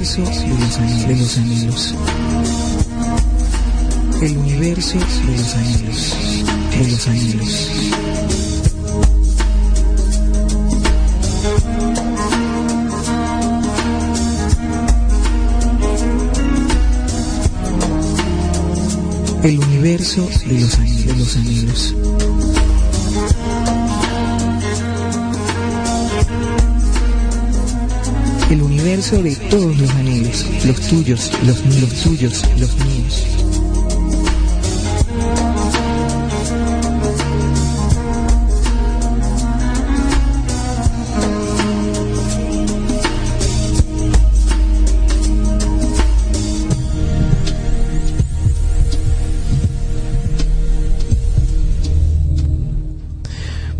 Universo de los, anhelos. El universo de los anhelos. De los anhelos. El universo de los, de los anhelos. El universo de todos los anhelos, los tuyos, los míos, los tuyos, los míos.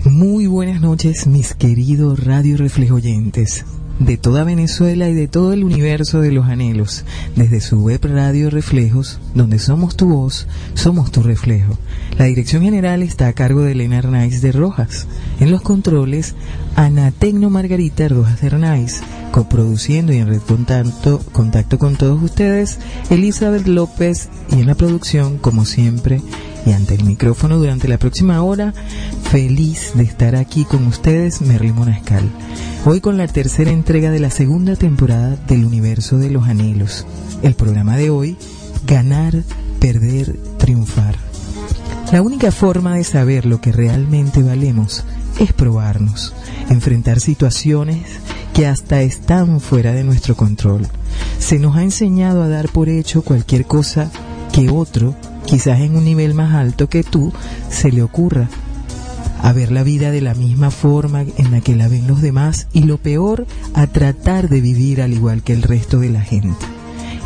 Muy buenas noches, mis queridos radio reflejoyentes de toda Venezuela y de todo el universo de los anhelos, desde su web Radio Reflejos, donde somos tu voz, somos tu reflejo. La dirección general está a cargo de Elena Arnaiz de Rojas. En los controles, Ana Tecno Margarita Rojas de coproduciendo y en red contacto, contacto con todos ustedes, Elizabeth López y en la producción, como siempre, y ante el micrófono durante la próxima hora, feliz de estar aquí con ustedes, Merly Monascal. Hoy con la tercera entrega de la segunda temporada del Universo de los Anhelos. El programa de hoy, ganar, perder, triunfar. La única forma de saber lo que realmente valemos es probarnos, enfrentar situaciones que hasta están fuera de nuestro control. Se nos ha enseñado a dar por hecho cualquier cosa que otro quizás en un nivel más alto que tú, se le ocurra a ver la vida de la misma forma en la que la ven los demás y lo peor, a tratar de vivir al igual que el resto de la gente.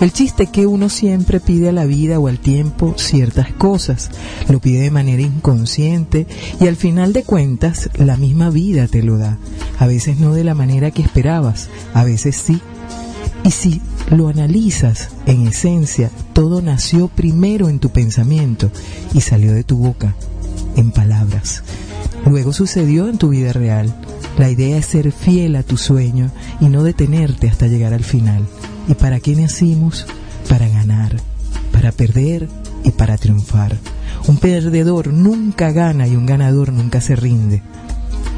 El chiste es que uno siempre pide a la vida o al tiempo ciertas cosas, lo pide de manera inconsciente y al final de cuentas la misma vida te lo da. A veces no de la manera que esperabas, a veces sí. Y si lo analizas, en esencia, todo nació primero en tu pensamiento y salió de tu boca, en palabras. Luego sucedió en tu vida real. La idea es ser fiel a tu sueño y no detenerte hasta llegar al final. ¿Y para qué nacimos? Para ganar, para perder y para triunfar. Un perdedor nunca gana y un ganador nunca se rinde.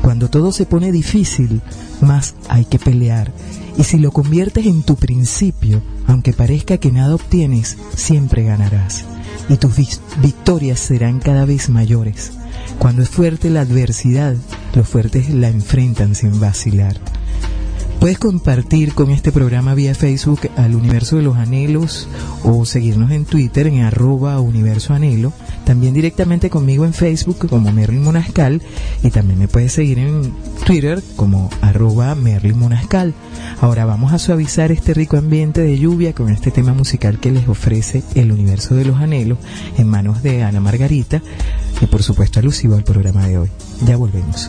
Cuando todo se pone difícil, más hay que pelear y si lo conviertes en tu principio, aunque parezca que nada obtienes, siempre ganarás. Y tus victorias serán cada vez mayores. Cuando es fuerte la adversidad, los fuertes la enfrentan sin vacilar. Puedes compartir con este programa vía Facebook al Universo de los Anhelos o seguirnos en Twitter en arroba Universo Anhelo también directamente conmigo en Facebook como Merlin Monascal y también me puedes seguir en Twitter como arroba Merlin Monascal. Ahora vamos a suavizar este rico ambiente de lluvia con este tema musical que les ofrece el universo de los anhelos en manos de Ana Margarita y por supuesto alusivo al programa de hoy. Ya volvemos.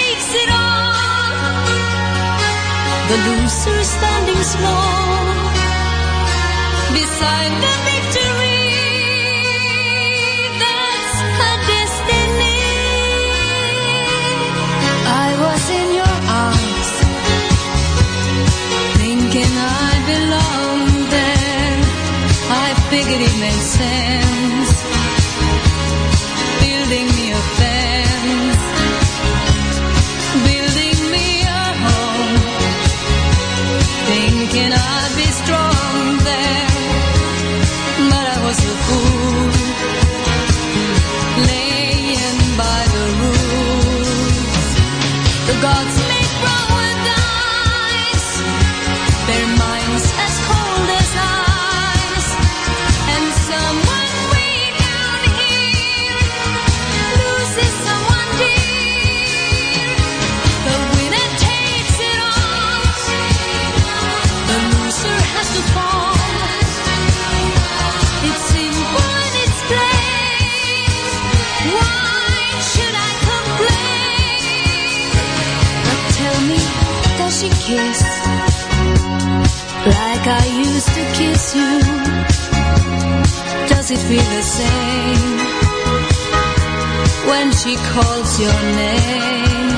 the loser standing small beside the victory. Calls your name?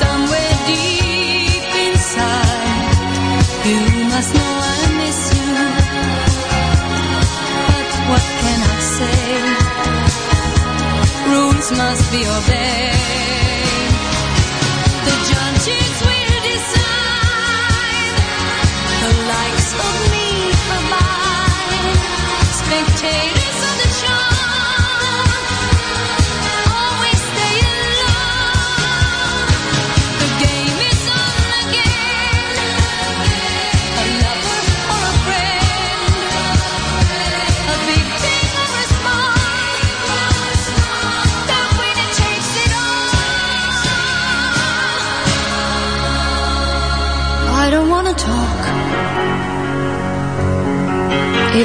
Somewhere deep inside, you must know I miss you. But what can I say? Rules must be obeyed. The judges will decide the likes of me abide. Spectators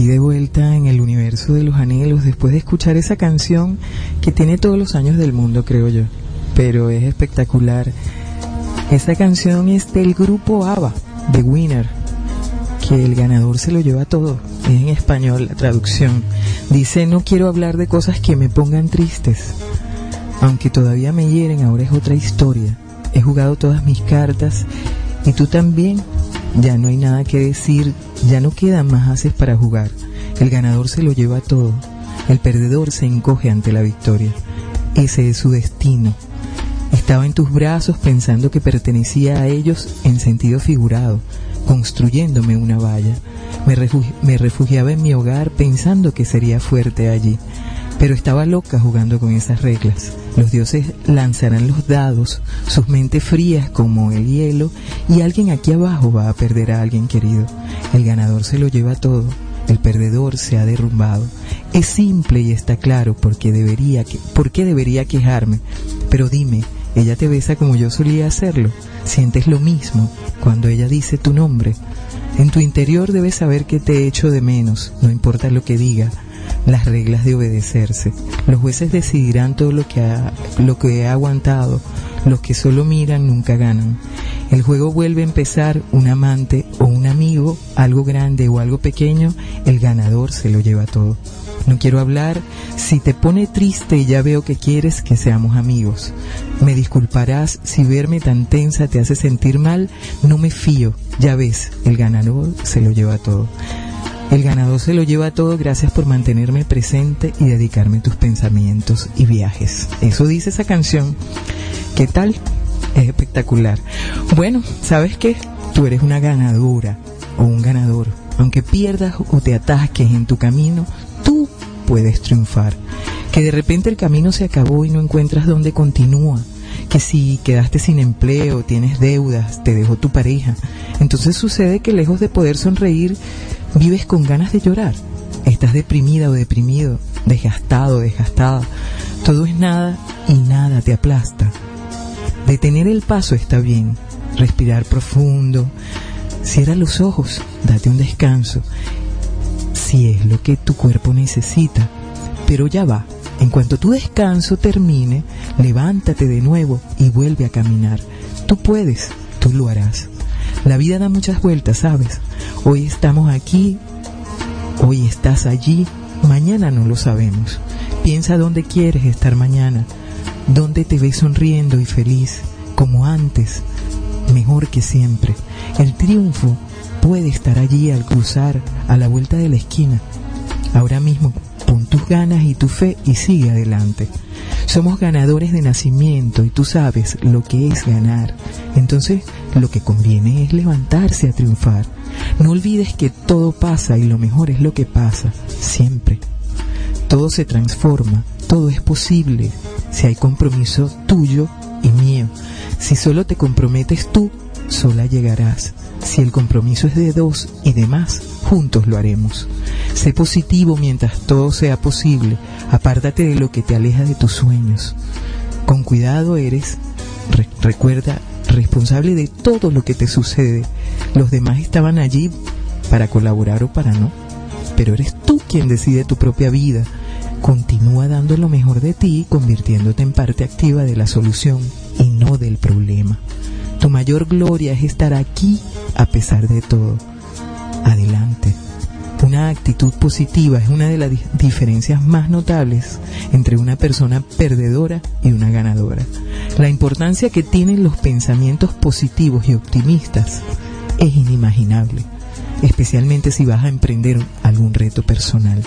Aquí de vuelta en el universo de los anhelos, después de escuchar esa canción que tiene todos los años del mundo, creo yo, pero es espectacular. Esa canción es del grupo ABBA, The Winner, que el ganador se lo lleva todo. Es en español la traducción. Dice, no quiero hablar de cosas que me pongan tristes. Aunque todavía me hieren, ahora es otra historia. He jugado todas mis cartas y tú también. Ya no hay nada que decir, ya no quedan más haces para jugar. El ganador se lo lleva todo. El perdedor se encoge ante la victoria. Ese es su destino. Estaba en tus brazos pensando que pertenecía a ellos en sentido figurado, construyéndome una valla. Me, me refugiaba en mi hogar pensando que sería fuerte allí. Pero estaba loca jugando con esas reglas. Los dioses lanzarán los dados, sus mentes frías como el hielo, y alguien aquí abajo va a perder a alguien querido. El ganador se lo lleva todo, el perdedor se ha derrumbado. Es simple y está claro porque debería que, por qué debería quejarme. Pero dime, ella te besa como yo solía hacerlo. Sientes lo mismo cuando ella dice tu nombre. En tu interior debes saber que te echo de menos, no importa lo que diga. Las reglas de obedecerse. Los jueces decidirán todo lo que ha, lo que he aguantado. Los que solo miran nunca ganan. El juego vuelve a empezar un amante o un amigo, algo grande o algo pequeño, el ganador se lo lleva todo. No quiero hablar, si te pone triste ya veo que quieres que seamos amigos. Me disculparás si verme tan tensa te hace sentir mal, no me fío, ya ves, el ganador se lo lleva todo. El ganador se lo lleva todo gracias por mantenerme presente y dedicarme tus pensamientos y viajes. Eso dice esa canción. ¿Qué tal? Es espectacular. Bueno, ¿sabes qué? Tú eres una ganadora o un ganador. Aunque pierdas o te atasques en tu camino, tú puedes triunfar. Que de repente el camino se acabó y no encuentras dónde continúa. Que si quedaste sin empleo, tienes deudas, te dejó tu pareja. Entonces sucede que lejos de poder sonreír, vives con ganas de llorar. Estás deprimida o deprimido, desgastado, desgastada. Todo es nada y nada te aplasta. Detener el paso está bien. Respirar profundo. Cierra los ojos, date un descanso. Si es lo que tu cuerpo necesita. Pero ya va. En cuanto tu descanso termine, levántate de nuevo y vuelve a caminar. Tú puedes, tú lo harás. La vida da muchas vueltas, ¿sabes? Hoy estamos aquí, hoy estás allí, mañana no lo sabemos. Piensa dónde quieres estar mañana, dónde te ves sonriendo y feliz, como antes, mejor que siempre. El triunfo puede estar allí al cruzar, a la vuelta de la esquina. Ahora mismo pon tus ganas y tu fe y sigue adelante. Somos ganadores de nacimiento y tú sabes lo que es ganar. Entonces, lo que conviene es levantarse a triunfar. No olvides que todo pasa y lo mejor es lo que pasa, siempre. Todo se transforma, todo es posible si hay compromiso tuyo y mío. Si solo te comprometes tú, sola llegarás. Si el compromiso es de dos y de más, juntos lo haremos. Sé positivo mientras todo sea posible. Apártate de lo que te aleja de tus sueños. Con cuidado eres, re- recuerda, responsable de todo lo que te sucede. Los demás estaban allí para colaborar o para no. Pero eres tú quien decide tu propia vida. Continúa dando lo mejor de ti, convirtiéndote en parte activa de la solución y no del problema. Tu mayor gloria es estar aquí a pesar de todo. Adelante. Una actitud positiva es una de las di- diferencias más notables entre una persona perdedora y una ganadora. La importancia que tienen los pensamientos positivos y optimistas es inimaginable, especialmente si vas a emprender algún reto personal.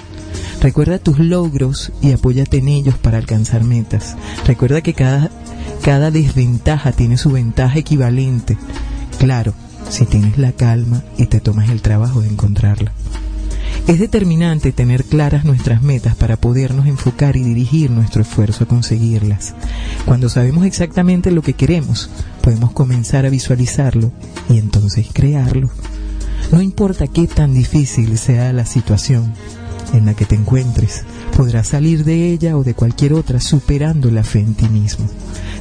Recuerda tus logros y apóyate en ellos para alcanzar metas. Recuerda que cada, cada desventaja tiene su ventaja equivalente. Claro, si tienes la calma y te tomas el trabajo de encontrarla. Es determinante tener claras nuestras metas para podernos enfocar y dirigir nuestro esfuerzo a conseguirlas. Cuando sabemos exactamente lo que queremos, podemos comenzar a visualizarlo y entonces crearlo. No importa qué tan difícil sea la situación en la que te encuentres, podrás salir de ella o de cualquier otra superando la fe en ti mismo.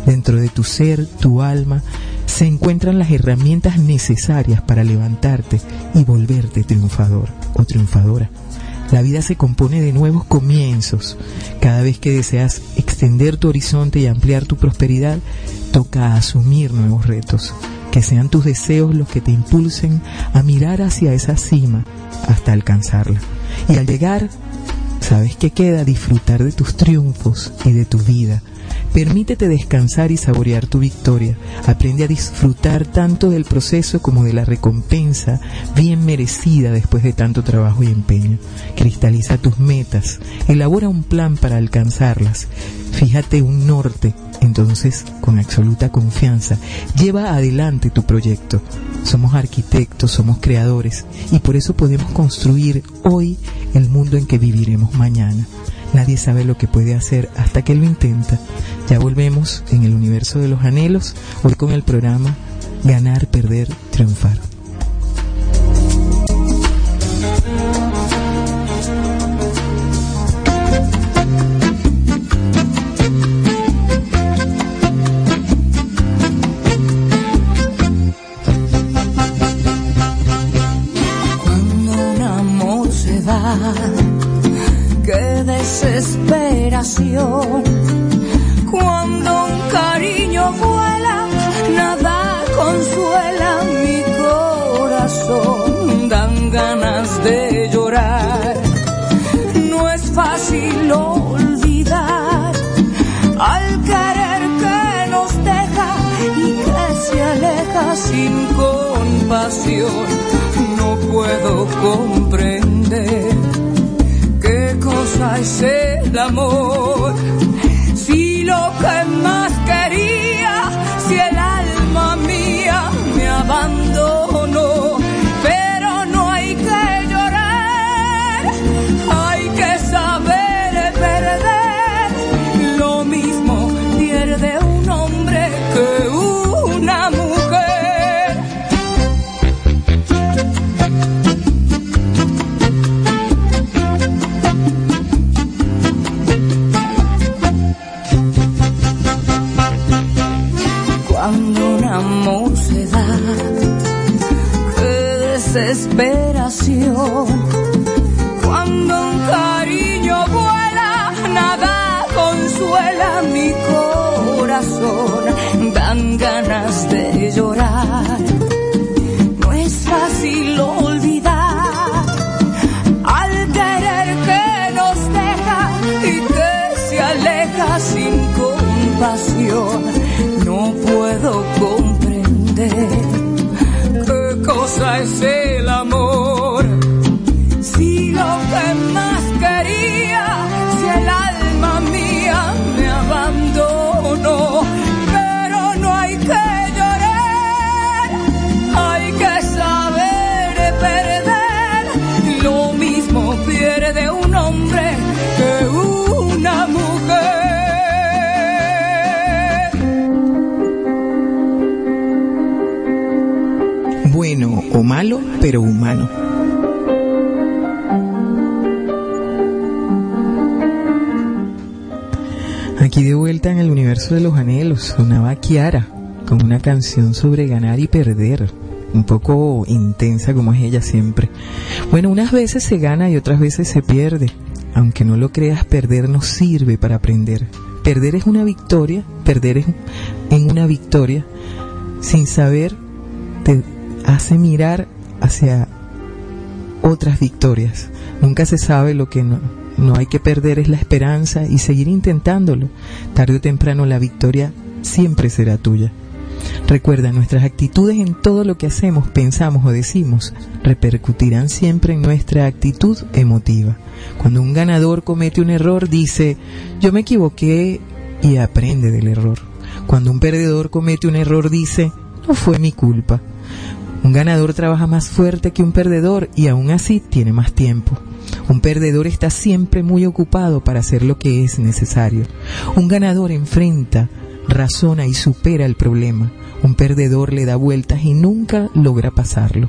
Dentro de tu ser, tu alma, se encuentran las herramientas necesarias para levantarte y volverte triunfador o triunfadora. La vida se compone de nuevos comienzos. Cada vez que deseas extender tu horizonte y ampliar tu prosperidad, toca asumir nuevos retos. Que sean tus deseos los que te impulsen a mirar hacia esa cima hasta alcanzarla. Y al llegar, ¿sabes qué queda? Disfrutar de tus triunfos y de tu vida. Permítete descansar y saborear tu victoria. Aprende a disfrutar tanto del proceso como de la recompensa bien merecida después de tanto trabajo y empeño. Cristaliza tus metas. Elabora un plan para alcanzarlas. Fíjate un norte. Entonces, con absoluta confianza, lleva adelante tu proyecto. Somos arquitectos, somos creadores y por eso podemos construir hoy el mundo en que viviremos mañana. Nadie sabe lo que puede hacer hasta que lo intenta. Ya volvemos en el universo de los anhelos, hoy con el programa Ganar, Perder, Triunfar. Corazón. Dan ganas de llorar. O malo, pero humano. Aquí de vuelta en el universo de los anhelos, sonaba Kiara con una canción sobre ganar y perder, un poco intensa como es ella siempre. Bueno, unas veces se gana y otras veces se pierde. Aunque no lo creas, perder nos sirve para aprender. Perder es una victoria, perder es en una victoria, sin saber, hace mirar hacia otras victorias. Nunca se sabe lo que no, no hay que perder es la esperanza y seguir intentándolo. Tarde o temprano la victoria siempre será tuya. Recuerda, nuestras actitudes en todo lo que hacemos, pensamos o decimos repercutirán siempre en nuestra actitud emotiva. Cuando un ganador comete un error, dice, yo me equivoqué y aprende del error. Cuando un perdedor comete un error, dice, no fue mi culpa. Un ganador trabaja más fuerte que un perdedor y aún así tiene más tiempo. Un perdedor está siempre muy ocupado para hacer lo que es necesario. Un ganador enfrenta, razona y supera el problema. Un perdedor le da vueltas y nunca logra pasarlo.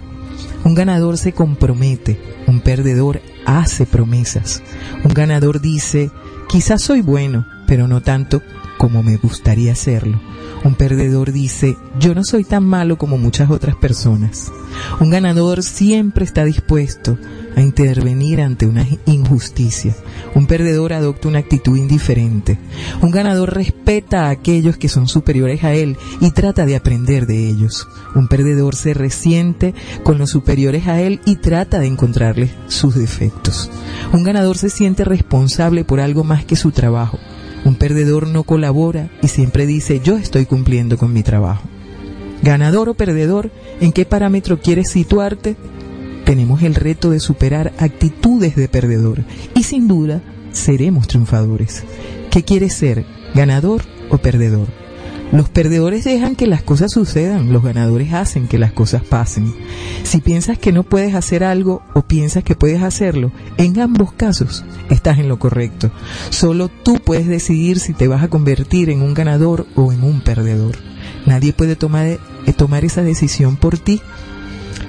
Un ganador se compromete, un perdedor hace promesas. Un ganador dice, quizás soy bueno, pero no tanto como me gustaría serlo. Un perdedor dice, yo no soy tan malo como muchas otras personas. Un ganador siempre está dispuesto a intervenir ante una injusticia. Un perdedor adopta una actitud indiferente. Un ganador respeta a aquellos que son superiores a él y trata de aprender de ellos. Un perdedor se resiente con los superiores a él y trata de encontrarles sus defectos. Un ganador se siente responsable por algo más que su trabajo. Un perdedor no colabora y siempre dice yo estoy cumpliendo con mi trabajo. Ganador o perdedor, ¿en qué parámetro quieres situarte? Tenemos el reto de superar actitudes de perdedor y sin duda seremos triunfadores. ¿Qué quieres ser? ¿Ganador o perdedor? Los perdedores dejan que las cosas sucedan, los ganadores hacen que las cosas pasen. Si piensas que no puedes hacer algo o piensas que puedes hacerlo, en ambos casos estás en lo correcto. Solo tú puedes decidir si te vas a convertir en un ganador o en un perdedor. Nadie puede tomar, eh, tomar esa decisión por ti.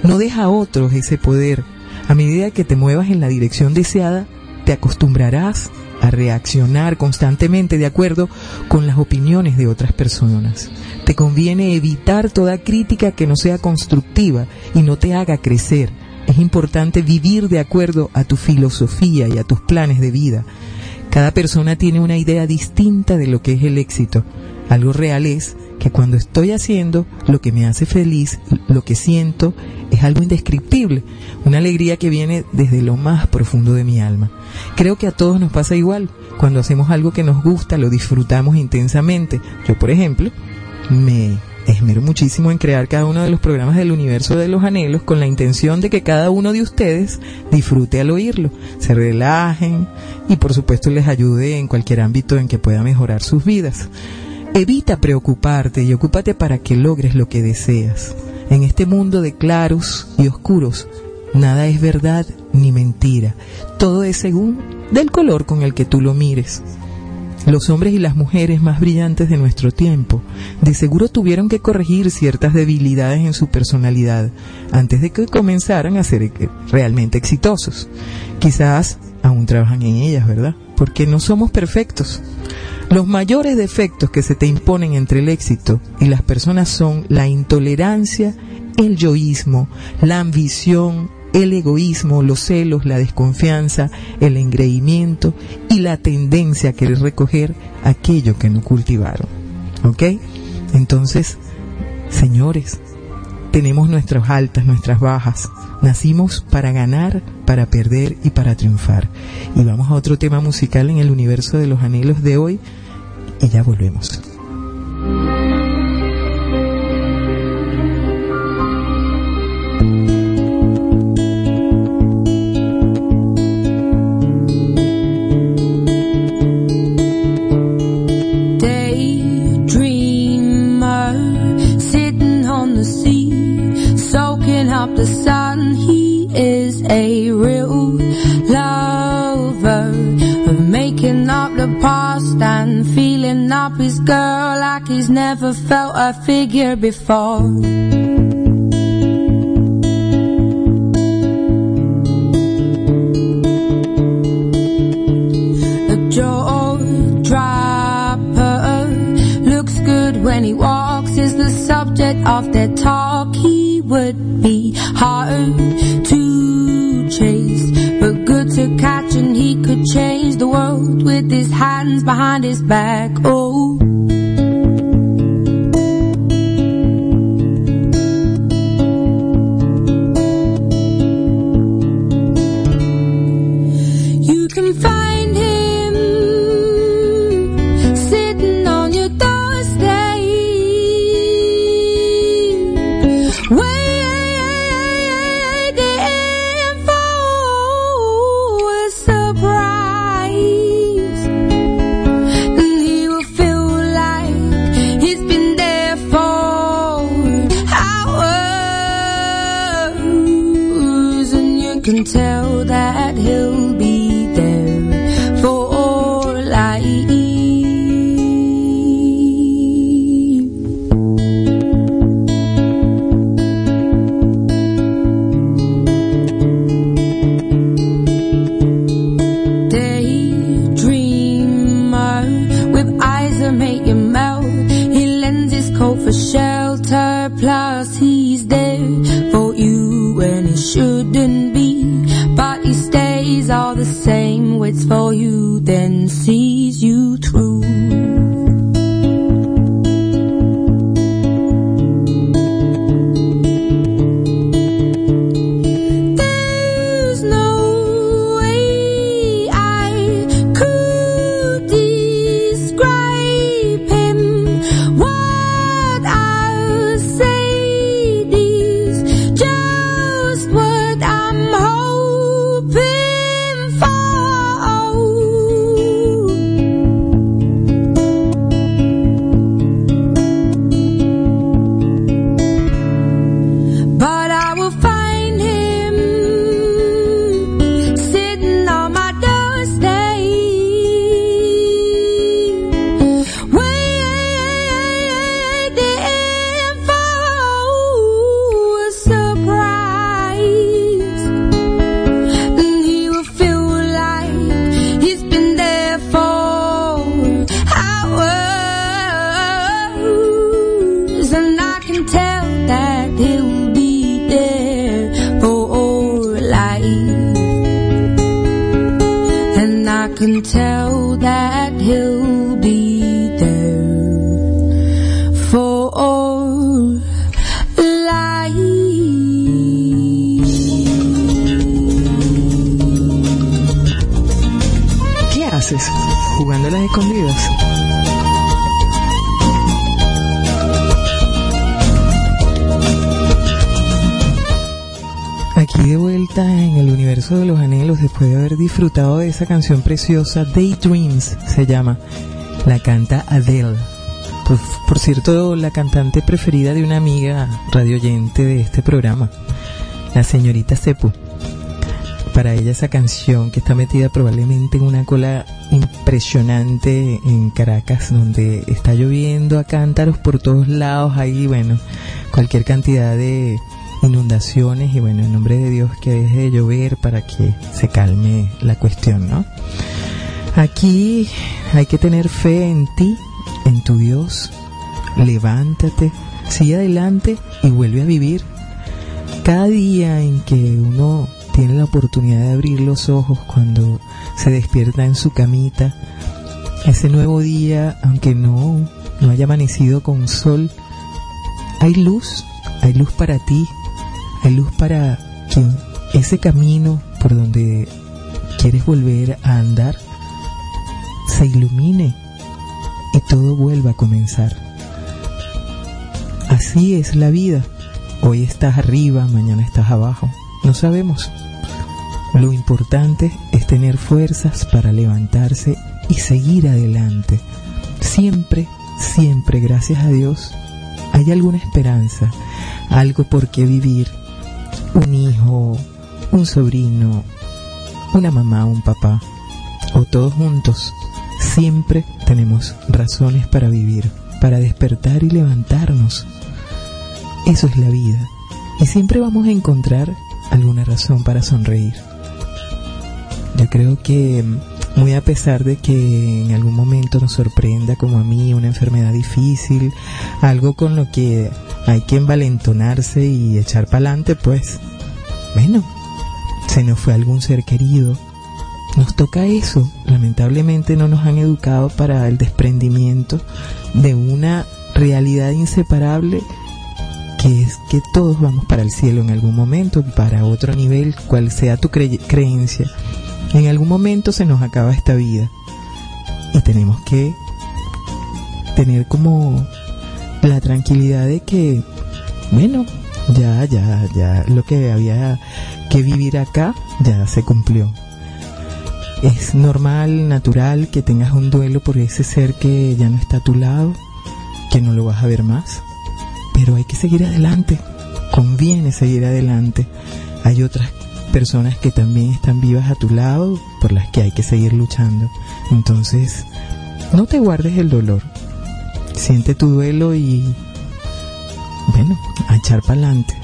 No deja a otros ese poder. A medida que te muevas en la dirección deseada, te acostumbrarás a reaccionar constantemente de acuerdo con las opiniones de otras personas. Te conviene evitar toda crítica que no sea constructiva y no te haga crecer. Es importante vivir de acuerdo a tu filosofía y a tus planes de vida. Cada persona tiene una idea distinta de lo que es el éxito. Algo real es que cuando estoy haciendo lo que me hace feliz, lo que siento, es algo indescriptible, una alegría que viene desde lo más profundo de mi alma. Creo que a todos nos pasa igual. Cuando hacemos algo que nos gusta, lo disfrutamos intensamente. Yo, por ejemplo, me esmero muchísimo en crear cada uno de los programas del universo de los anhelos con la intención de que cada uno de ustedes disfrute al oírlo, se relajen y por supuesto les ayude en cualquier ámbito en que pueda mejorar sus vidas. Evita preocuparte y ocúpate para que logres lo que deseas. En este mundo de claros y oscuros, nada es verdad ni mentira. Todo es según del color con el que tú lo mires. Los hombres y las mujeres más brillantes de nuestro tiempo de seguro tuvieron que corregir ciertas debilidades en su personalidad antes de que comenzaran a ser eh, realmente exitosos. Quizás aún trabajan en ellas, ¿verdad? Porque no somos perfectos. Los mayores defectos que se te imponen entre el éxito y las personas son la intolerancia, el yoísmo, la ambición, el egoísmo, los celos, la desconfianza, el engreimiento y la tendencia a querer recoger aquello que no cultivaron. ¿Ok? Entonces, señores, tenemos nuestras altas, nuestras bajas. Nacimos para ganar, para perder y para triunfar. Y vamos a otro tema musical en el universo de los anhelos de hoy y ya volvemos. A figure before. a jaw. Looks good when he walks, is the subject of their talk. He would be hard to chase, but good to catch, and he could change the world with his hands behind his back. Oh. Vuelta en el universo de los anhelos, después de haber disfrutado de esa canción preciosa, Daydreams se llama, la canta Adele. Por, por cierto, la cantante preferida de una amiga radioyente de este programa, la señorita Sepu. Para ella esa canción que está metida probablemente en una cola impresionante en Caracas, donde está lloviendo a cántaros por todos lados, ahí, bueno, cualquier cantidad de inundaciones y bueno, en nombre de Dios que deje de llover para que se calme la cuestión, ¿no? Aquí hay que tener fe en ti, en tu Dios. Levántate, sigue adelante y vuelve a vivir. Cada día en que uno tiene la oportunidad de abrir los ojos cuando se despierta en su camita, ese nuevo día, aunque no, no haya amanecido con sol, hay luz, hay luz para ti, hay luz para que ese camino por donde quieres volver a andar se ilumine y todo vuelva a comenzar. Así es la vida. Hoy estás arriba, mañana estás abajo. No sabemos. Lo importante es tener fuerzas para levantarse y seguir adelante. Siempre, siempre, gracias a Dios, hay alguna esperanza, algo por qué vivir. Un hijo, un sobrino, una mamá, un papá, o todos juntos. Siempre tenemos razones para vivir, para despertar y levantarnos. Eso es la vida. Y siempre vamos a encontrar alguna razón para sonreír. Yo creo que muy a pesar de que en algún momento nos sorprenda como a mí una enfermedad difícil, algo con lo que hay que envalentonarse y echar para adelante, pues, bueno, se nos fue algún ser querido. Nos toca eso. Lamentablemente no nos han educado para el desprendimiento de una realidad inseparable que es que todos vamos para el cielo en algún momento, para otro nivel, cual sea tu cre- creencia. En algún momento se nos acaba esta vida y tenemos que tener como la tranquilidad de que, bueno, ya, ya, ya, lo que había que vivir acá ya se cumplió. Es normal, natural que tengas un duelo por ese ser que ya no está a tu lado, que no lo vas a ver más, pero hay que seguir adelante, conviene seguir adelante. Hay otras personas que también están vivas a tu lado por las que hay que seguir luchando. Entonces, no te guardes el dolor. Siente tu duelo y, bueno, a echar para adelante.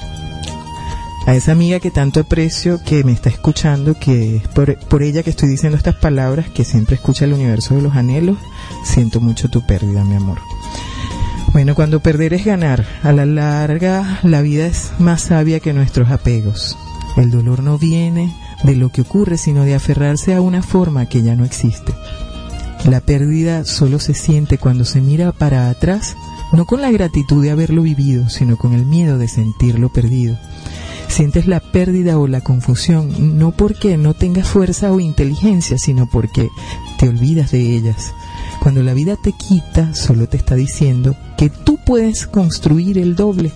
A esa amiga que tanto aprecio, que me está escuchando, que es por, por ella que estoy diciendo estas palabras, que siempre escucha el universo de los anhelos, siento mucho tu pérdida, mi amor. Bueno, cuando perder es ganar. A la larga, la vida es más sabia que nuestros apegos. El dolor no viene de lo que ocurre, sino de aferrarse a una forma que ya no existe. La pérdida solo se siente cuando se mira para atrás, no con la gratitud de haberlo vivido, sino con el miedo de sentirlo perdido. Sientes la pérdida o la confusión no porque no tengas fuerza o inteligencia, sino porque te olvidas de ellas. Cuando la vida te quita, solo te está diciendo que tú puedes construir el doble.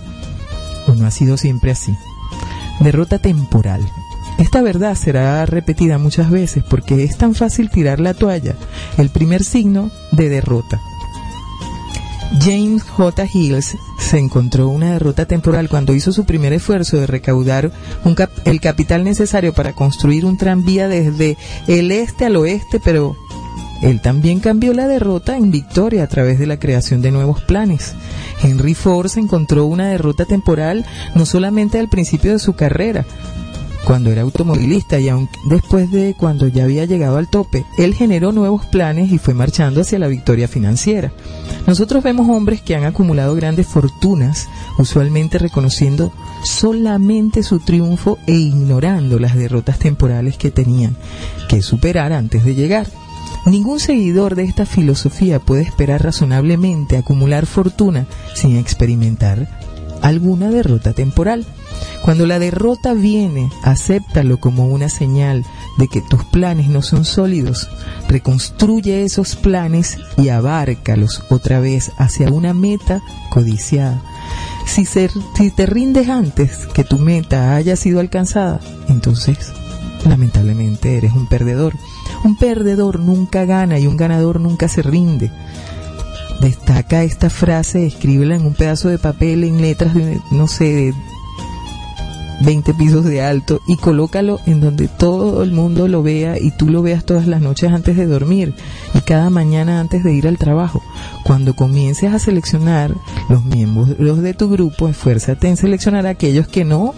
O no ha sido siempre así. Derrota temporal. Esta verdad será repetida muchas veces porque es tan fácil tirar la toalla, el primer signo de derrota. James J. Hills se encontró una derrota temporal cuando hizo su primer esfuerzo de recaudar el capital necesario para construir un tranvía desde el este al oeste, pero él también cambió la derrota en victoria a través de la creación de nuevos planes. Henry Ford se encontró una derrota temporal no solamente al principio de su carrera, cuando era automovilista y aun después de cuando ya había llegado al tope, él generó nuevos planes y fue marchando hacia la victoria financiera. Nosotros vemos hombres que han acumulado grandes fortunas, usualmente reconociendo solamente su triunfo e ignorando las derrotas temporales que tenían que superar antes de llegar. Ningún seguidor de esta filosofía puede esperar razonablemente acumular fortuna sin experimentar alguna derrota temporal. Cuando la derrota viene, acéptalo como una señal de que tus planes no son sólidos. Reconstruye esos planes y abárcalos otra vez hacia una meta codiciada. Si, si te rindes antes que tu meta haya sido alcanzada, entonces lamentablemente eres un perdedor. Un perdedor nunca gana y un ganador nunca se rinde. Destaca esta frase, escríbela en un pedazo de papel en letras de, no sé, de 20 pisos de alto y colócalo en donde todo el mundo lo vea y tú lo veas todas las noches antes de dormir y cada mañana antes de ir al trabajo. Cuando comiences a seleccionar los miembros de tu grupo, esfuérzate en seleccionar a aquellos que no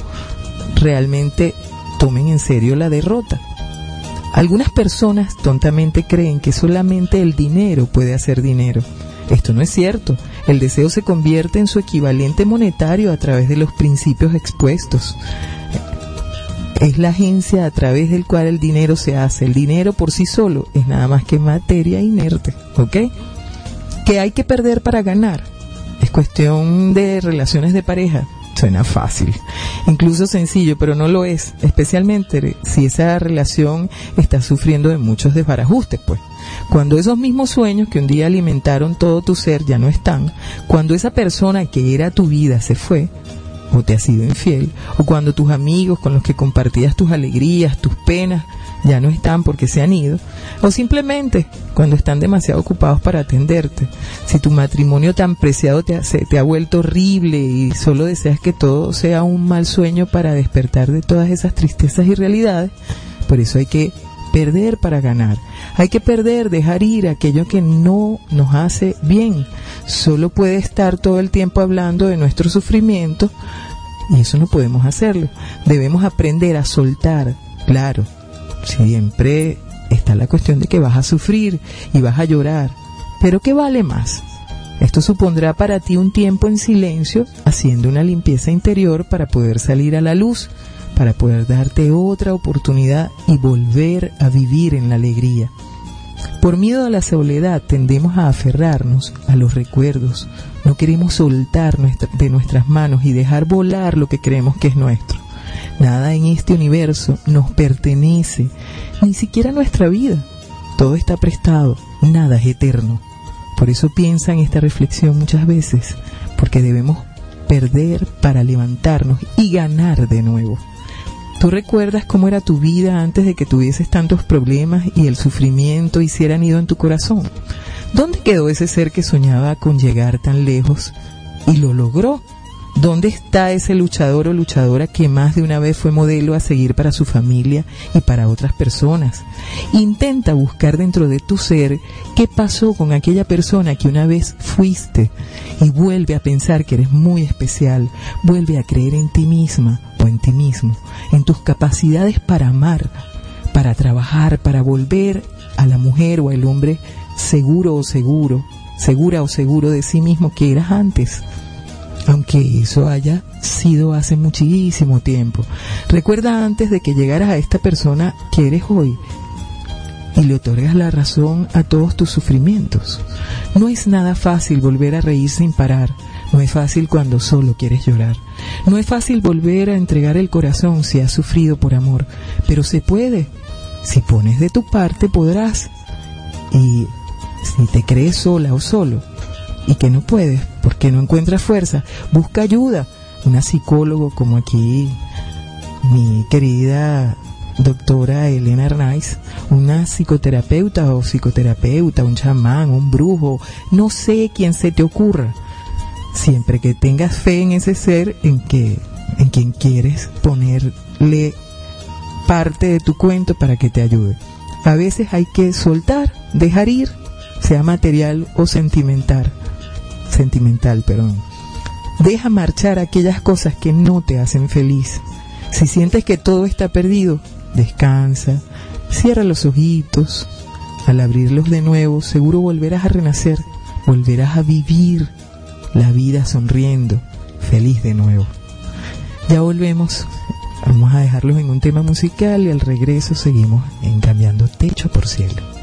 realmente tomen en serio la derrota. Algunas personas tontamente creen que solamente el dinero puede hacer dinero. Esto no es cierto. El deseo se convierte en su equivalente monetario a través de los principios expuestos. Es la agencia a través del cual el dinero se hace. El dinero por sí solo es nada más que materia inerte. ¿Ok? ¿Qué hay que perder para ganar? Es cuestión de relaciones de pareja. Suena fácil, incluso sencillo, pero no lo es, especialmente si esa relación está sufriendo de muchos desbarajustes, pues. Cuando esos mismos sueños que un día alimentaron todo tu ser ya no están, cuando esa persona que era tu vida se fue, o te ha sido infiel, o cuando tus amigos con los que compartías tus alegrías, tus penas, ya no están porque se han ido, o simplemente cuando están demasiado ocupados para atenderte. Si tu matrimonio tan preciado te ha, te ha vuelto horrible y solo deseas que todo sea un mal sueño para despertar de todas esas tristezas y realidades, por eso hay que perder para ganar. Hay que perder, dejar ir aquello que no nos hace bien. Solo puede estar todo el tiempo hablando de nuestro sufrimiento y eso no podemos hacerlo. Debemos aprender a soltar, claro. Siempre está la cuestión de que vas a sufrir y vas a llorar. Pero ¿qué vale más? Esto supondrá para ti un tiempo en silencio, haciendo una limpieza interior para poder salir a la luz, para poder darte otra oportunidad y volver a vivir en la alegría. Por miedo a la soledad tendemos a aferrarnos a los recuerdos. No queremos soltar de nuestras manos y dejar volar lo que creemos que es nuestro. Nada en este universo nos pertenece, ni siquiera nuestra vida. Todo está prestado, nada es eterno. Por eso piensa en esta reflexión muchas veces, porque debemos perder para levantarnos y ganar de nuevo. ¿Tú recuerdas cómo era tu vida antes de que tuvieses tantos problemas y el sufrimiento hicieran nido en tu corazón? ¿Dónde quedó ese ser que soñaba con llegar tan lejos y lo logró? ¿Dónde está ese luchador o luchadora que más de una vez fue modelo a seguir para su familia y para otras personas? Intenta buscar dentro de tu ser qué pasó con aquella persona que una vez fuiste y vuelve a pensar que eres muy especial, vuelve a creer en ti misma o en ti mismo, en tus capacidades para amar, para trabajar, para volver a la mujer o al hombre seguro o seguro, segura o seguro de sí mismo que eras antes aunque eso haya sido hace muchísimo tiempo. Recuerda antes de que llegaras a esta persona que eres hoy y le otorgas la razón a todos tus sufrimientos. No es nada fácil volver a reír sin parar. No es fácil cuando solo quieres llorar. No es fácil volver a entregar el corazón si has sufrido por amor, pero se puede. Si pones de tu parte podrás. Y si te crees sola o solo y que no puedes porque no encuentras fuerza, busca ayuda. Una psicólogo como aquí, mi querida doctora Elena Arnaiz, una psicoterapeuta o psicoterapeuta, un chamán, un brujo, no sé quién se te ocurra. Siempre que tengas fe en ese ser en que en quien quieres ponerle parte de tu cuento para que te ayude. A veces hay que soltar, dejar ir, sea material o sentimental, sentimental, perdón. Deja marchar aquellas cosas que no te hacen feliz. Si sientes que todo está perdido, descansa, cierra los ojitos. Al abrirlos de nuevo, seguro volverás a renacer, volverás a vivir la vida sonriendo, feliz de nuevo. Ya volvemos. Vamos a dejarlos en un tema musical y al regreso seguimos en cambiando techo por cielo.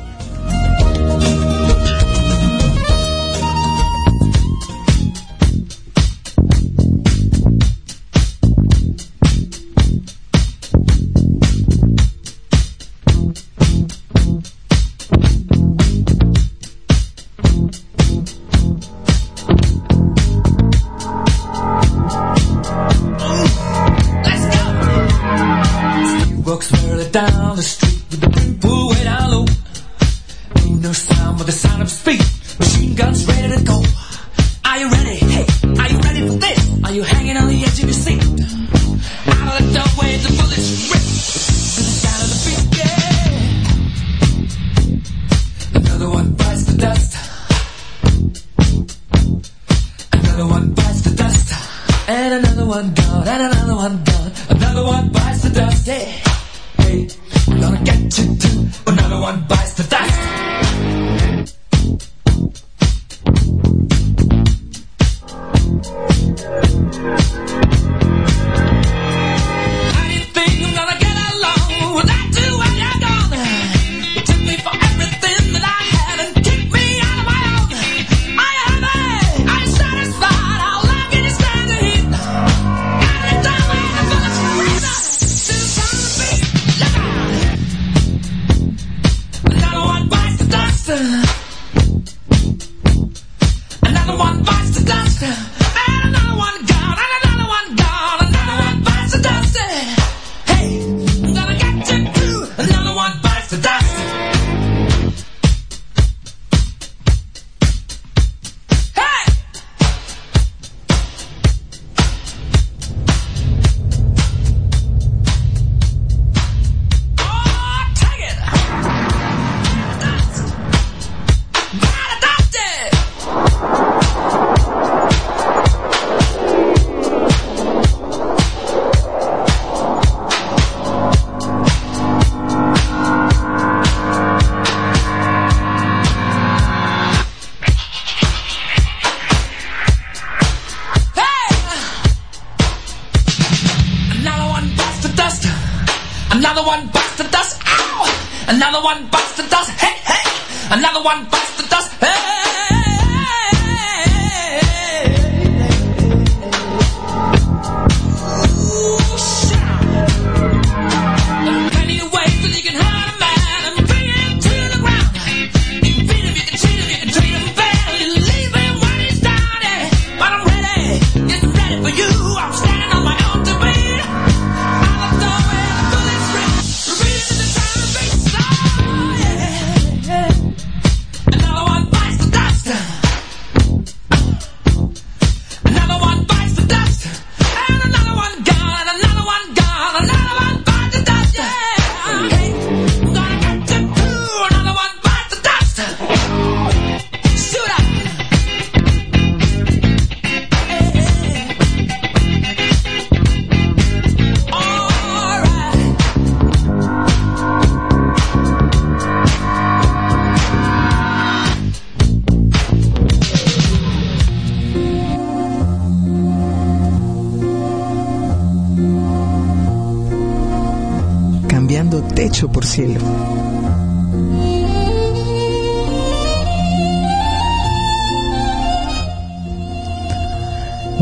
Cielo.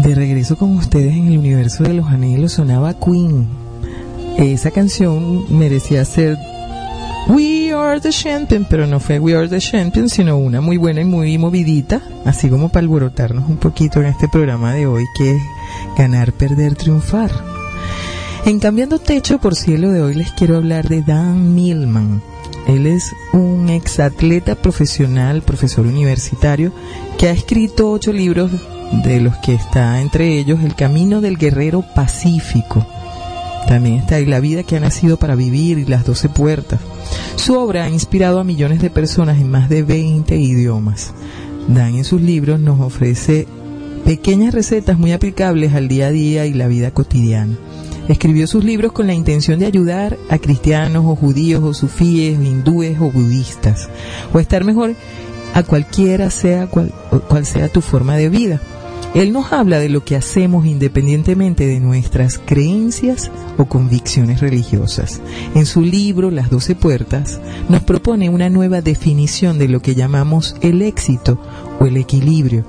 De regreso con ustedes en el universo de los anhelos sonaba Queen. Esa canción merecía ser We Are the Champion, pero no fue We Are the Champion, sino una muy buena y muy movidita, así como para alborotarnos un poquito en este programa de hoy, que es ganar, perder, triunfar. En Cambiando Techo por Cielo de hoy les quiero hablar de Dan Millman. Él es un exatleta profesional, profesor universitario, que ha escrito ocho libros de los que está entre ellos El Camino del Guerrero Pacífico. También está ahí La vida que ha nacido para vivir y Las Doce Puertas. Su obra ha inspirado a millones de personas en más de 20 idiomas. Dan en sus libros nos ofrece pequeñas recetas muy aplicables al día a día y la vida cotidiana. Escribió sus libros con la intención de ayudar a cristianos o judíos o sufíes o hindúes o budistas, o estar mejor a cualquiera sea cual, sea tu forma de vida. Él nos habla de lo que hacemos independientemente de nuestras creencias o convicciones religiosas. En su libro Las Doce Puertas nos propone una nueva definición de lo que llamamos el éxito o el equilibrio.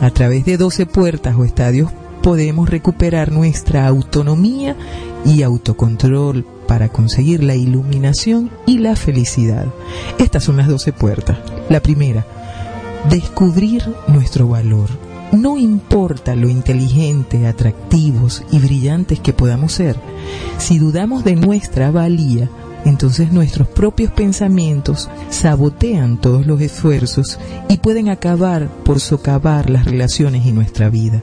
A través de doce puertas o estadios podemos recuperar nuestra autonomía y autocontrol para conseguir la iluminación y la felicidad. Estas son las doce puertas. La primera, descubrir nuestro valor. No importa lo inteligente, atractivos y brillantes que podamos ser, si dudamos de nuestra valía, entonces nuestros propios pensamientos sabotean todos los esfuerzos y pueden acabar por socavar las relaciones y nuestra vida.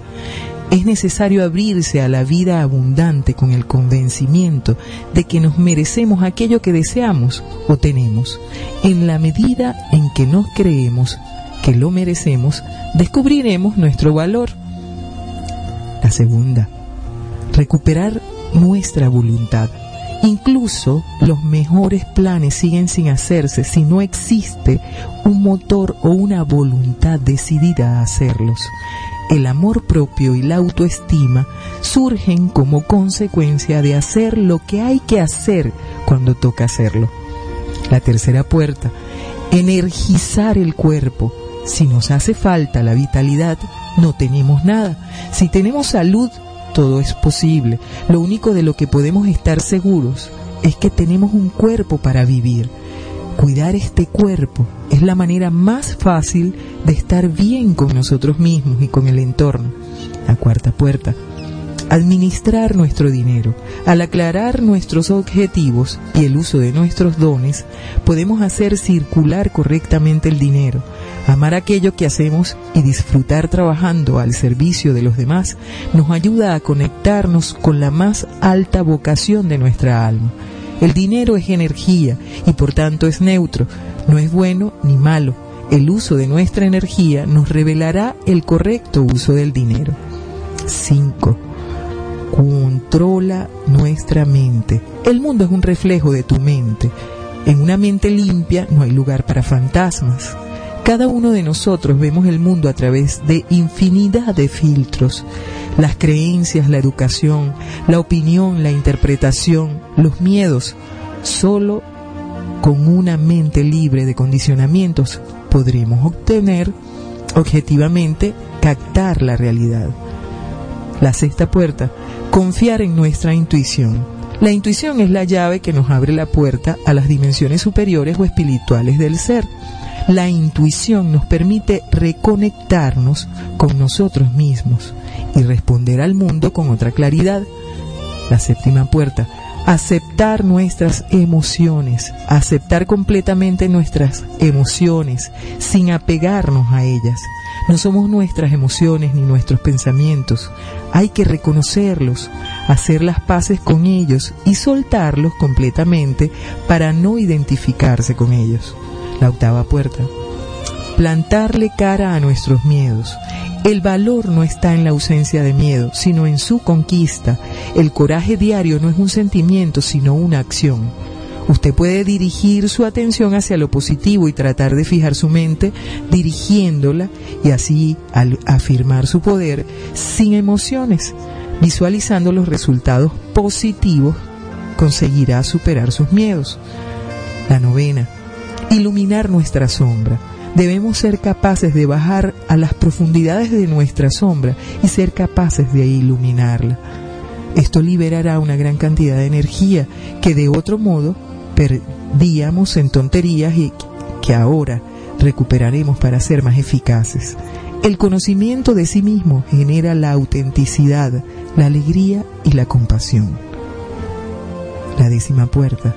Es necesario abrirse a la vida abundante con el convencimiento de que nos merecemos aquello que deseamos o tenemos. En la medida en que nos creemos que lo merecemos, descubriremos nuestro valor. La segunda, recuperar nuestra voluntad. Incluso los mejores planes siguen sin hacerse si no existe un motor o una voluntad decidida a hacerlos. El amor propio y la autoestima surgen como consecuencia de hacer lo que hay que hacer cuando toca hacerlo. La tercera puerta, energizar el cuerpo. Si nos hace falta la vitalidad, no tenemos nada. Si tenemos salud, todo es posible. Lo único de lo que podemos estar seguros es que tenemos un cuerpo para vivir. Cuidar este cuerpo es la manera más fácil de estar bien con nosotros mismos y con el entorno. La cuarta puerta. Administrar nuestro dinero. Al aclarar nuestros objetivos y el uso de nuestros dones, podemos hacer circular correctamente el dinero, amar aquello que hacemos y disfrutar trabajando al servicio de los demás nos ayuda a conectarnos con la más alta vocación de nuestra alma. El dinero es energía y por tanto es neutro, no es bueno ni malo. El uso de nuestra energía nos revelará el correcto uso del dinero. 5. Controla nuestra mente. El mundo es un reflejo de tu mente. En una mente limpia no hay lugar para fantasmas. Cada uno de nosotros vemos el mundo a través de infinidad de filtros. Las creencias, la educación, la opinión, la interpretación, los miedos. Solo con una mente libre de condicionamientos podremos obtener objetivamente captar la realidad. La sexta puerta, confiar en nuestra intuición. La intuición es la llave que nos abre la puerta a las dimensiones superiores o espirituales del ser. La intuición nos permite reconectarnos con nosotros mismos y responder al mundo con otra claridad. La séptima puerta, aceptar nuestras emociones, aceptar completamente nuestras emociones sin apegarnos a ellas. No somos nuestras emociones ni nuestros pensamientos. Hay que reconocerlos, hacer las paces con ellos y soltarlos completamente para no identificarse con ellos. La octava puerta. Plantarle cara a nuestros miedos. El valor no está en la ausencia de miedo, sino en su conquista. El coraje diario no es un sentimiento, sino una acción. Usted puede dirigir su atención hacia lo positivo y tratar de fijar su mente dirigiéndola y así al afirmar su poder sin emociones, visualizando los resultados positivos, conseguirá superar sus miedos. La novena, iluminar nuestra sombra. Debemos ser capaces de bajar a las profundidades de nuestra sombra y ser capaces de iluminarla. Esto liberará una gran cantidad de energía que de otro modo perdíamos en tonterías y que ahora recuperaremos para ser más eficaces. El conocimiento de sí mismo genera la autenticidad, la alegría y la compasión. La décima puerta.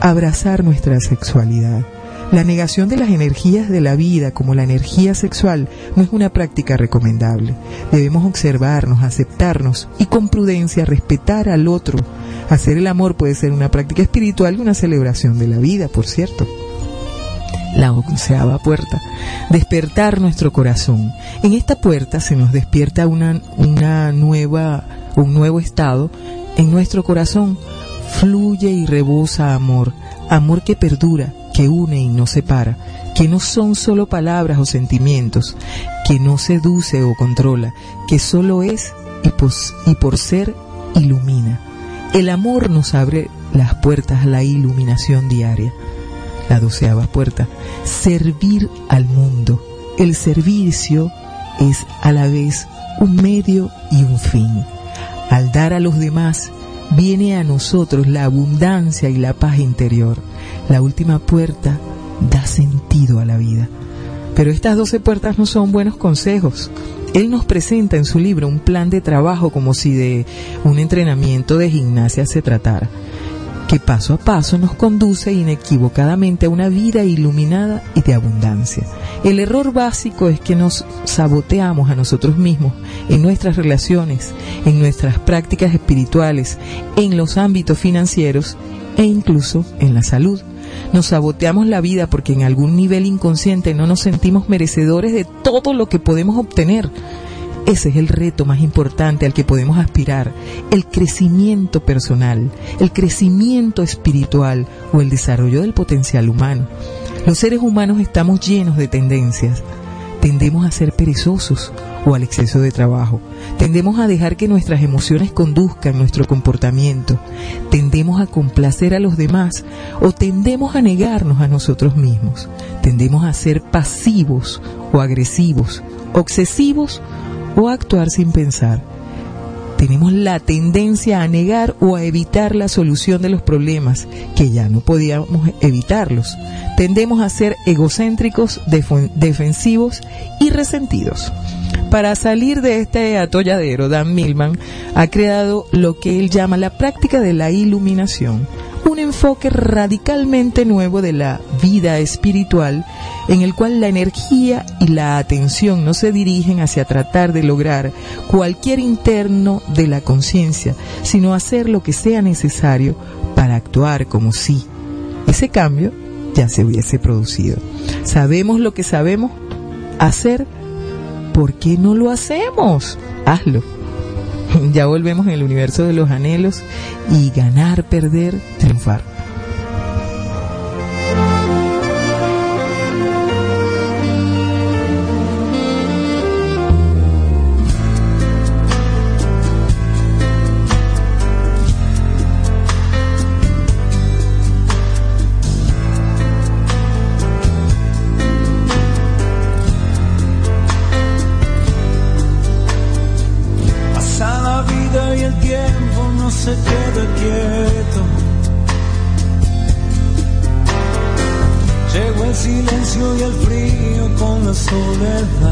Abrazar nuestra sexualidad. La negación de las energías de la vida, como la energía sexual, no es una práctica recomendable. Debemos observarnos, aceptarnos y con prudencia respetar al otro. Hacer el amor puede ser una práctica espiritual y una celebración de la vida, por cierto. La onceava puerta. Despertar nuestro corazón. En esta puerta se nos despierta una, una nueva, un nuevo estado en nuestro corazón. Fluye y rebosa amor. Amor que perdura, que une y no separa, que no son solo palabras o sentimientos, que no seduce o controla, que solo es y, por ser ilumina. El amor nos abre las puertas a la iluminación diaria. La doceava puerta, servir al mundo. El servicio es a la vez un medio y un fin. Al dar a los demás, viene a nosotros la abundancia y la paz interior. La última puerta da sentido a la vida. Pero estas doce puertas no son buenos consejos. Él nos presenta en su libro un plan de trabajo como si de un entrenamiento de gimnasia se tratara. Que paso a paso nos conduce inequivocadamente a una vida iluminada y de abundancia. El error básico es que nos saboteamos a nosotros mismos en nuestras relaciones, en nuestras prácticas espirituales, en los ámbitos financieros e incluso en la salud. Nos saboteamos la vida porque en algún nivel inconsciente no nos sentimos merecedores de todo lo que podemos obtener. Ese es el reto más importante al que podemos aspirar, el crecimiento personal, el crecimiento espiritual o el desarrollo del potencial humano. Los seres humanos estamos llenos de tendencias. Tendemos a ser perezosos o al exceso de trabajo. Tendemos a dejar que nuestras emociones conduzcan nuestro comportamiento. Tendemos a complacer a los demás o tendemos a negarnos a nosotros mismos. Tendemos a ser pasivos o agresivos, obsesivos o actuar sin pensar. Tenemos la tendencia a negar o a evitar la solución de los problemas, que ya no podíamos evitarlos. Tendemos a ser egocéntricos, defensivos y resentidos. Para salir de este atolladero, Dan Millman ha creado lo que él llama la práctica de la iluminación, un enfoque radicalmente nuevo de la vida espiritual en el cual la energía y la atención no se dirigen hacia tratar de lograr cualquier interno de la conciencia, sino hacer lo que sea necesario para actuar como si ese cambio ya se hubiese producido. Sabemos lo que sabemos hacer, ¿por qué no lo hacemos? Hazlo. Ya volvemos en el universo de los anhelos y ganar, perder, triunfar. Con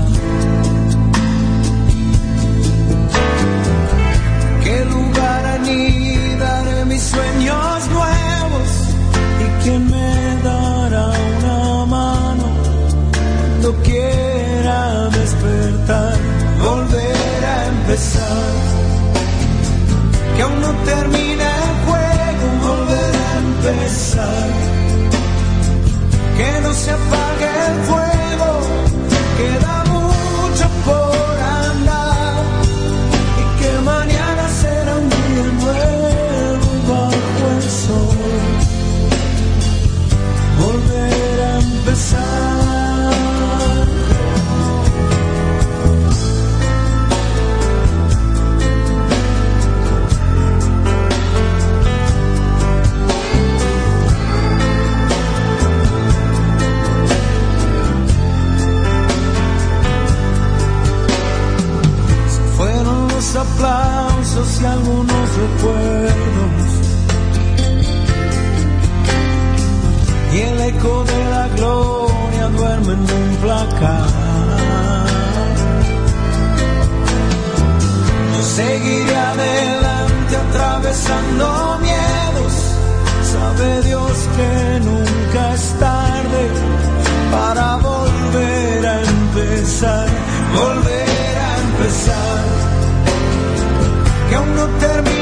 empezar. Que aún no termina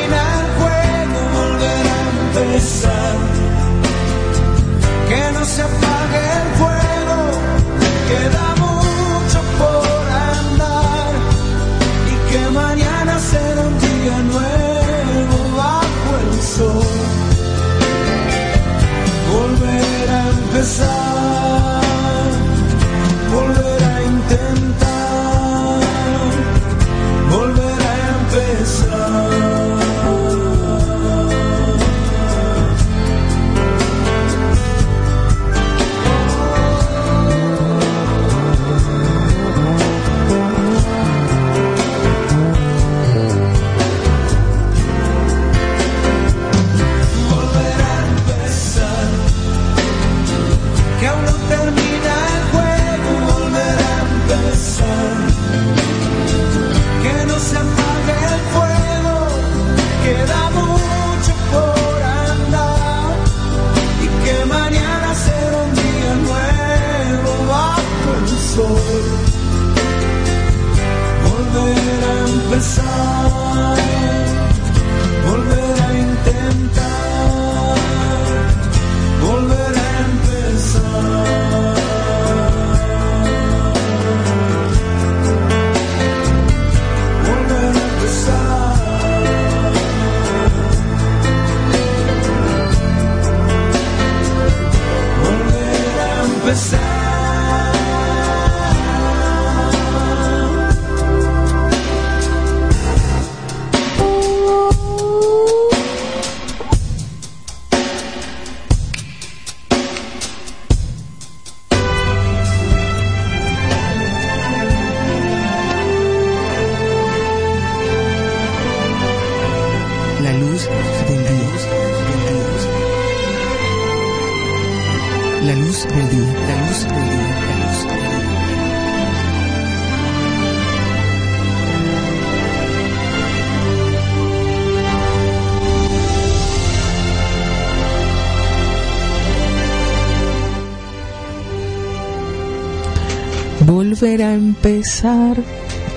empezar.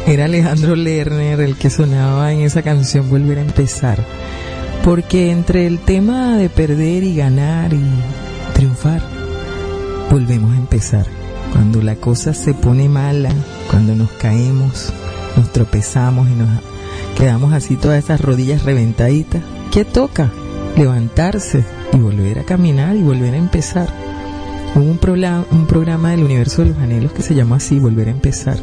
Era Alejandro Lerner el que sonaba en esa canción Volver a empezar. Porque entre el tema de perder y ganar y triunfar, volvemos a empezar. Cuando la cosa se pone mala, cuando nos caemos, nos tropezamos y nos quedamos así todas esas rodillas reventaditas, ¿qué toca? Levantarse y volver a caminar y volver a empezar. Hubo un, prola- un programa del universo de los anhelos que se llamó así, Volver a empezar.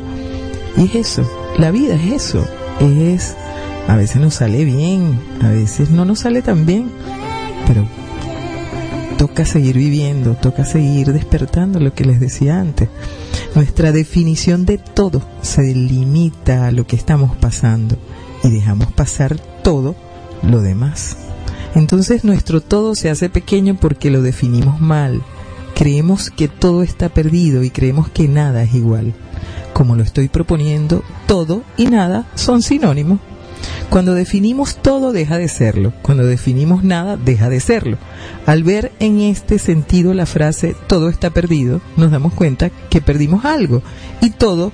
Y es eso, la vida es eso, es, a veces nos sale bien, a veces no nos sale tan bien, pero toca seguir viviendo, toca seguir despertando lo que les decía antes. Nuestra definición de todo se limita a lo que estamos pasando y dejamos pasar todo lo demás. Entonces nuestro todo se hace pequeño porque lo definimos mal. Creemos que todo está perdido y creemos que nada es igual. Como lo estoy proponiendo, todo y nada son sinónimos. Cuando definimos todo deja de serlo, cuando definimos nada deja de serlo. Al ver en este sentido la frase todo está perdido, nos damos cuenta que perdimos algo y todo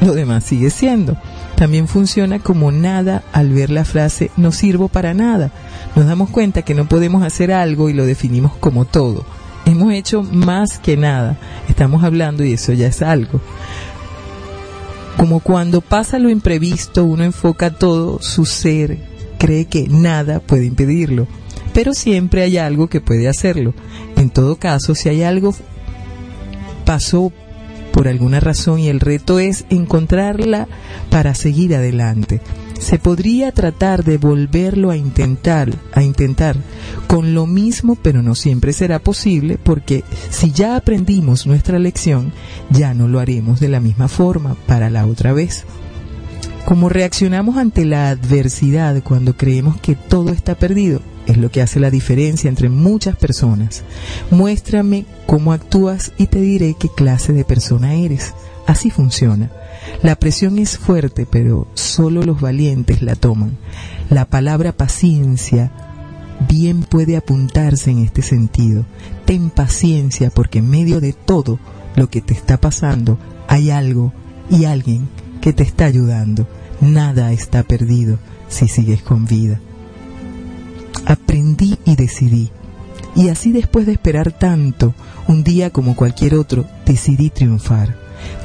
lo demás sigue siendo. También funciona como nada al ver la frase no sirvo para nada. Nos damos cuenta que no podemos hacer algo y lo definimos como todo. Hemos hecho más que nada. Estamos hablando y eso ya es algo. Como cuando pasa lo imprevisto, uno enfoca todo su ser, cree que nada puede impedirlo, pero siempre hay algo que puede hacerlo. En todo caso, si hay algo pasó por alguna razón y el reto es encontrarla para seguir adelante. Se podría tratar de volverlo a intentar, a intentar con lo mismo, pero no siempre será posible porque si ya aprendimos nuestra lección, ya no lo haremos de la misma forma para la otra vez. Como reaccionamos ante la adversidad cuando creemos que todo está perdido, es lo que hace la diferencia entre muchas personas. Muéstrame cómo actúas y te diré qué clase de persona eres. Así funciona. La presión es fuerte, pero solo los valientes la toman. La palabra paciencia bien puede apuntarse en este sentido. Ten paciencia porque en medio de todo lo que te está pasando hay algo y alguien que te está ayudando. Nada está perdido si sigues con vida. Aprendí y decidí. Y así después de esperar tanto, un día como cualquier otro, decidí triunfar.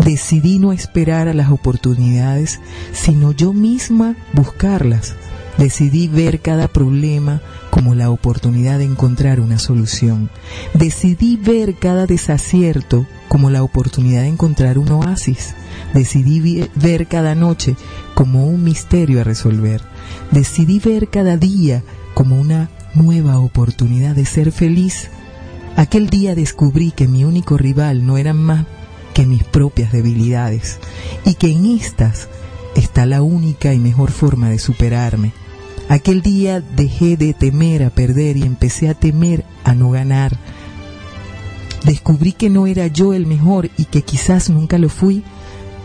Decidí no esperar a las oportunidades, sino yo misma buscarlas. Decidí ver cada problema como la oportunidad de encontrar una solución. Decidí ver cada desacierto como la oportunidad de encontrar un oasis. Decidí ver cada noche como un misterio a resolver. Decidí ver cada día como una nueva oportunidad de ser feliz. Aquel día descubrí que mi único rival no eran más que mis propias debilidades y que en estas está la única y mejor forma de superarme. Aquel día dejé de temer a perder y empecé a temer a no ganar. Descubrí que no era yo el mejor y que quizás nunca lo fui.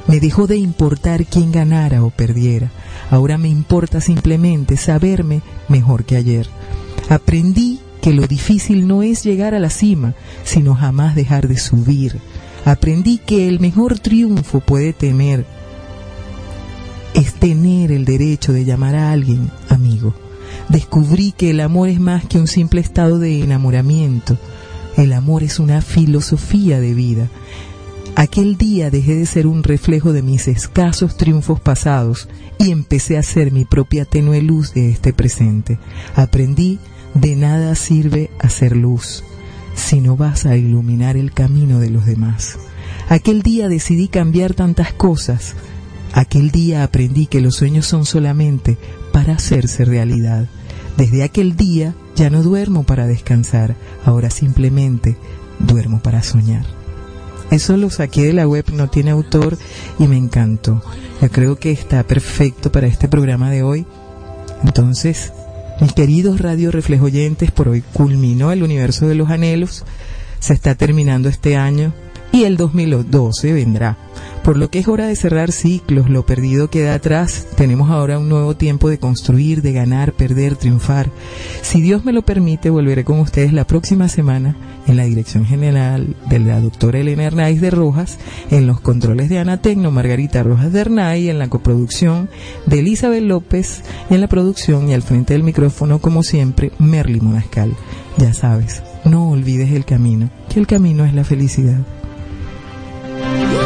Me dejó de importar quién ganara o perdiera. Ahora me importa simplemente saberme mejor que ayer. Aprendí que lo difícil no es llegar a la cima, sino jamás dejar de subir. Aprendí que el mejor triunfo puede temer es tener el derecho de llamar a alguien amigo. Descubrí que el amor es más que un simple estado de enamoramiento. El amor es una filosofía de vida. Aquel día dejé de ser un reflejo de mis escasos triunfos pasados y empecé a ser mi propia tenue luz de este presente. Aprendí de nada sirve hacer luz sino vas a iluminar el camino de los demás. Aquel día decidí cambiar tantas cosas. Aquel día aprendí que los sueños son solamente para hacerse realidad. Desde aquel día ya no duermo para descansar, ahora simplemente duermo para soñar. Eso lo saqué de la web, no tiene autor y me encantó. Yo creo que está perfecto para este programa de hoy. Entonces, mis queridos radio reflejoyentes, por hoy culminó el universo de los anhelos, se está terminando este año y el 2012 vendrá. Por lo que es hora de cerrar ciclos, lo perdido queda atrás, tenemos ahora un nuevo tiempo de construir, de ganar, perder, triunfar. Si Dios me lo permite, volveré con ustedes la próxima semana en la dirección general de la doctora Elena Hernández de Rojas, en los controles de Ana Tecno, Margarita Rojas de Hernay, en la coproducción de Elizabeth López, en la producción y al frente del micrófono, como siempre, Merly Monascal. Ya sabes, no olvides el camino, que el camino es la felicidad. ¿No